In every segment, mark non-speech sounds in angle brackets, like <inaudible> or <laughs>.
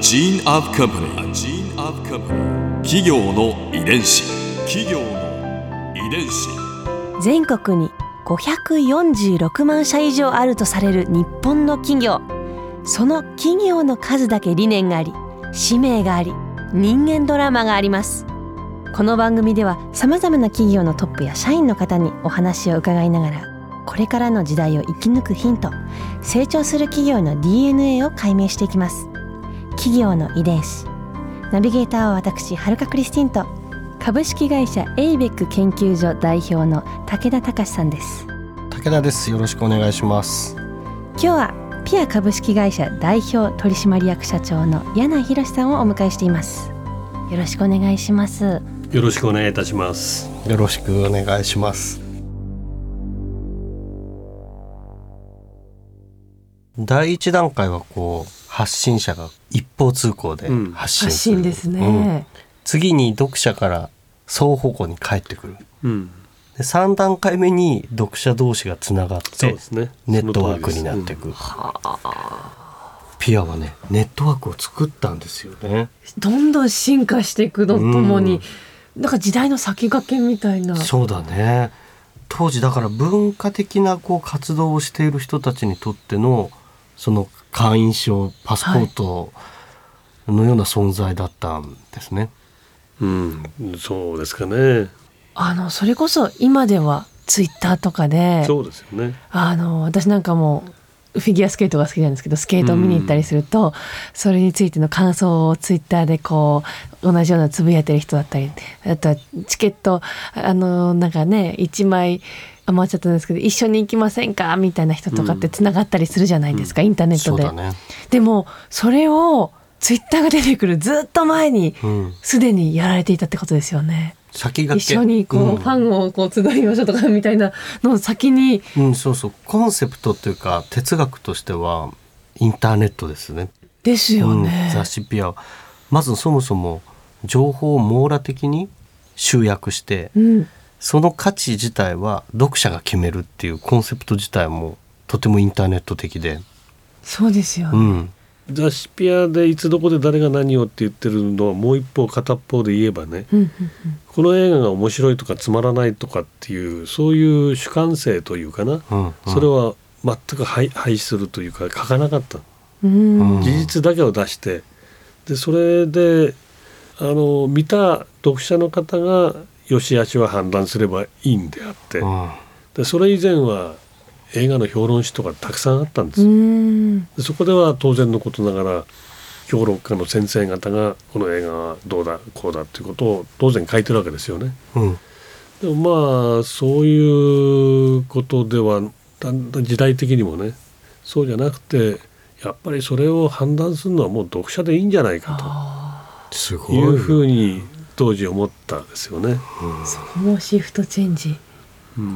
gene of company. A gene of company. 企業の遺伝子。企業の遺伝子。全国に546万社以上あるとされる日本の企業その企業の数だけ理念があり使命があり人間ドラマがありますこの番組ではさまざまな企業のトップや社員の方にお話を伺いながらこれからの時代を生き抜くヒント成長する企業の DNA を解明していきます企業の遺伝子。ナビゲーターは私はるかクリスティンと株式会社エイベック研究所代表の武田隆さんです。武田です。よろしくお願いします。今日はピア株式会社代表取締役社長の柳博さんをお迎えしています。よろしくお願いします。よろしくお願いいたします。よろしくお願いします。第一段階はこう発信者が一方通行でうん。発信発する、信ですうん。ね、次に読者から双方向に返ってくる。うん。で3段階目に読者同士がつながってそうですね。ネットワークになっていく、ピアはねネットワークを作ったんですよね。どんどん進化していくのともに、なんか時代の先駆けみたいな。そうだね。当時だから文化的なこう活動をしている人たちにとってのその会員証パスポートのような存在だったんですね、うん。そうですかね。あのそれこそ今ではツイッターとかでそうですよね。あの私なんかもフィギュアスケートが好きなんですけどスケートを見に行ったりすると、それについての感想をツイッターでこう同じようなつぶやいてる人だったりあとはチケットあのなんかね1枚余っちゃったんですけど一緒に行きませんか？みたいな人とかってつながったりするじゃないですか、インターネットで。ね、でもそれをツイッターが出てくるずっと前にうん、すでにやられていたってことですよね。先駆け。一緒にこう、うん。ファンをこう集いましょうとかみたいなのを先にうん、そうそう。コンセプトというか哲学としてはインターネットですね。ですようん、ね。雑誌ピア。はまずそもそも情報を網羅的に集約してうん、その価値自体は読者が決めるっていうコンセプト自体もとてもインターネット的で、そうですよね。うん、雑誌ピアでいつどこで誰が何をって言ってるのはもう一方片っ方で言えばね。うんうんこの映画が面白いとかつまらないとかっていうそういう主観性というかな、うんうん。それは全く廃廃止するというか書かなかった。うん。うん。事実だけを出して。でそれであの見た読者の方が良し悪しは判断すればいいんであってうん。でそれ以前は映画の評論誌とかたくさんあったんです。そこでは当然のことながら評論家の先生方がこの映画はどうだこうだっていうことを当然書いてるわけですよね。うん。でもまあそういうことではだんだん時代的にもねそうじゃなくてやっぱりそれを判断するのはもう読者でいいんじゃないかと。いうふうに当時思ったんですよね。そこもシフトチェンジ。うん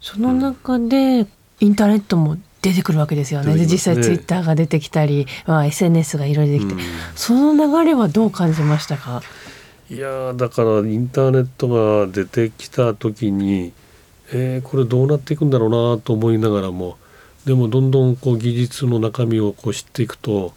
その中でインターネットも出てくるわけですよね。ね実際ツイッターが出てきたり、まあ SNS がいろいろ出てきて、うんその流れはどう感じましたか？いやーだからインターネットが出てきた時に、えーこれどうなっていくんだろうなと思いながらもでもどんどんこう技術の中身をこう知っていくと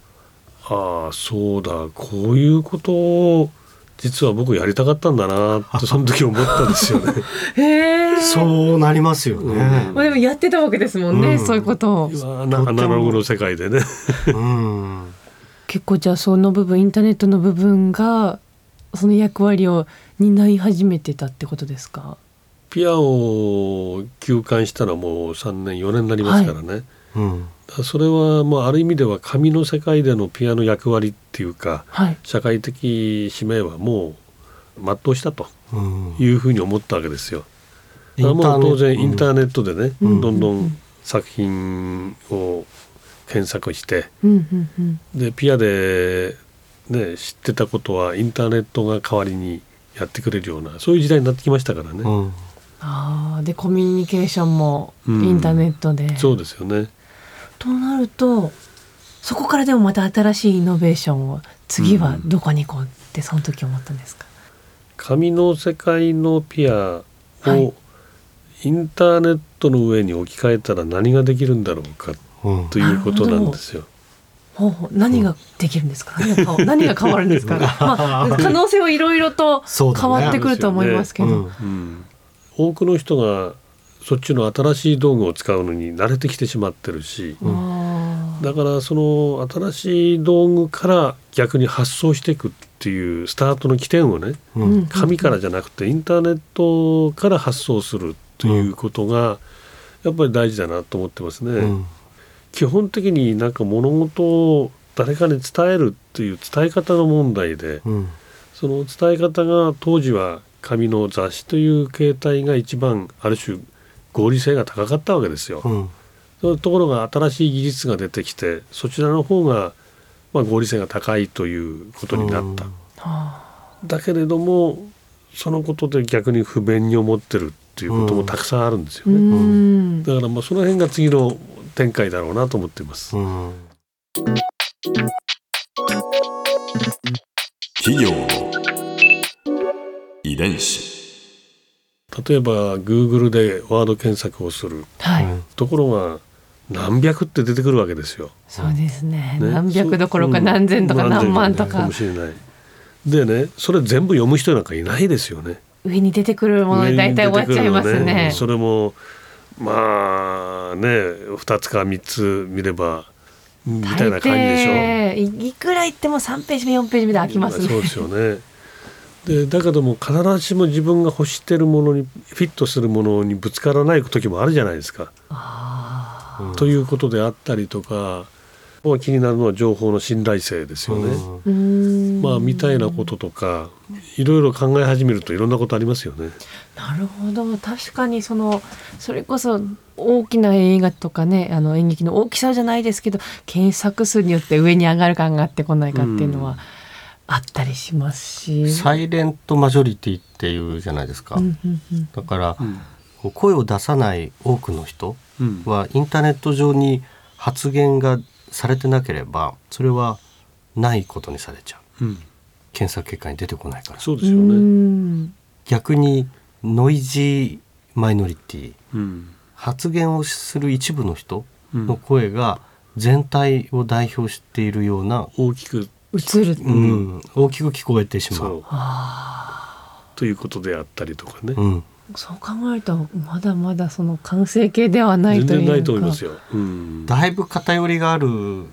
ああそうだこういうことを実は僕やりたかったんだなって <laughs> その時思ったんですよね。<laughs> へえ。そうなりますよね、まあでもやってたわけですもんね、うんそういうことを。アナログの世界でね。うん結構じゃあその部分インターネットの部分がその役割を担い始めてたってことですか？ピアを休館したらもう3年4年になりますからね。うんだからそれはまあある意味では紙の世界でのピアノ役割っていうかはい。社会的使命はもう全うしたとうんいうふうに思ったわけですよ。だからもう当然インターネットでね、うんどんどうんうんん作品を検索してうんうんうん。でピアで、ね、知ってたことはインターネットが代わりにやってくれるようなそういう時代になってきましたからね。うんああでコミュニケーションもイうんンターネットで。そうですよね。となるとそこからでもまた新しいイノベーションを次はどこに行こうってその時思ったんですか？紙の世界のピアをはい。インターネットの上に置き換えたら何ができるんだろうかうんということなんですよ。ほうほう何ができるんですか？何が変わ何が変わるんですか、<laughs> まあ、可能性はいろいろと変わってくると思いますけど、うん。うん、多くの人がそっちの新しい道具を使うのに慣れてきてしまってるし、あーだからその新しい道具から逆に発想していくっていうスタートの起点をねうん。うん紙からじゃなくてインターネットから発想するっていうことがやっぱり大事だなと思ってますね。うん。基本的になんか物事を誰かに伝えるっていう伝え方の問題でうん。その伝え方が当時は紙の雑誌という形態が一番ある種合理性が高かったわけですよ。うんそのところが新しい技術が出てきてそちらの方が、まあ、合理性が高いということになった。はだけれどもそのことで逆に不便に思ってるっていうこともたくさんあるんですようね。んだからまあその辺が次の展開だろうなと思っています。うん企業の遺伝子例えば Google でワード検索をするはい、ところが何百って出てくるわけですよ。そうですねね何百どころか何千とかうん何万とかかもしれない。でねそれ全部読む人なんかいないですよね。上に出てくるもので大体終わっちゃいます上に出てくるのね。それもまあね2つか3つ見ればみたいな感じでしょ。大抵いいくら言っても3ページ目4ページ目で飽きますね。そうですよね。でだけども必ずしも自分が欲してるものにフィットするものにぶつからない時もあるじゃないですか。ということであったりとか、まあ、気になるのは情報の信頼性ですよね。まあみたいなこととかいろいろ考え始めるといろんなことありますよね。なるほど確かにそのそれこそ大きな映画とかねあの演劇の大きさじゃないですけど検索数によって上に上がるか上がってこないかっていうのはあったりしますし。サイレントマジョリティっていうじゃないですか、うんうんうん。だからうん。声を出さない多くの人うん。はインターネット上に発言がされてなければそれはないことにされちゃう。うん。検索結果に出てこないから。うそうですよね。ん。逆にノイジーマイノリティ。うん。発言をする一部の人うん。の声が全体を代表しているような、大きく映る。うん大きく聞こえてしまそうう。ということであったりとかね。うんそう考えるとまだまだその完成形ではないというか全然ないと思いますよ。うんだいぶ偏りがある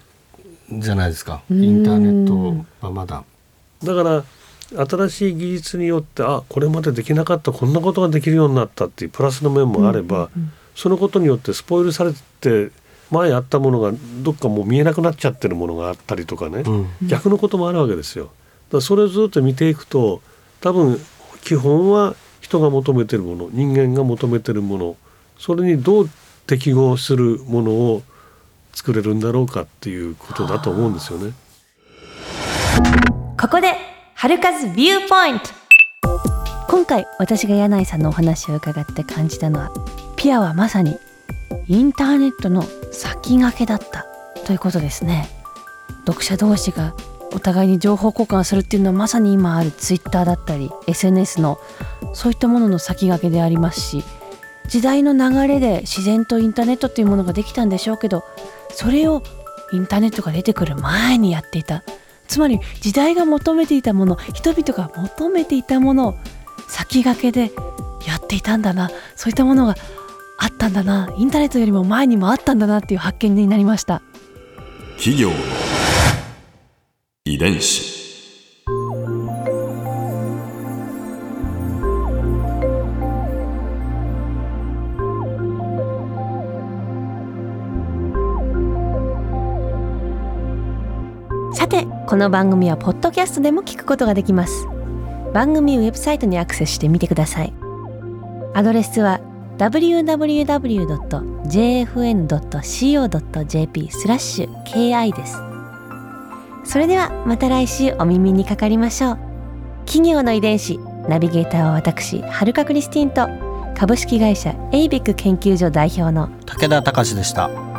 じゃないですかうんインターネットはまだ。だから新しい技術によってあこれまでできなかったこんなことができるようになったっていうプラスの面もあれば、うんうんそのことによってスポイルされて前あったものがどっかもう見えなくなっちゃってるものがあったりとかね、うん逆のこともあるわけですよ。だからそれをずっと見ていくと多分基本は人が求めてるもの人間が求めてるものそれにどう適合するものを作れるんだろうかっていうことだと思うんですよね。ここで春風ビューポイント今回私が柳井さんのお話を伺って感じたのはピアはまさにインターネットの先駆けだったということですね。読者同士がお互いに情報交換するっていうのはまさに今あるツイッターだったり SNS のそういったものの先駆けでありますし時代の流れで自然とインターネットっていうものができたんでしょうけどそれをインターネットが出てくる前にやっていた。つまり時代が求めていたもの人々が求めていたものを先駆けでやっていたんだな。そういったものがあったんだな。インターネットよりも前にもあったんだなっていう発見になりました。企業の遺伝子。さてこの番組はポッドキャストでも聞くことができます。番組ウェブサイトにアクセスしてみてください。アドレスは www.jfn.co.jp スラッシュ ki ですそれではまた来週お耳にかかりましょう企業の遺伝子ナビゲーターは私はるかクリスティンと株式会社エイベック研究所代表の武田隆でした。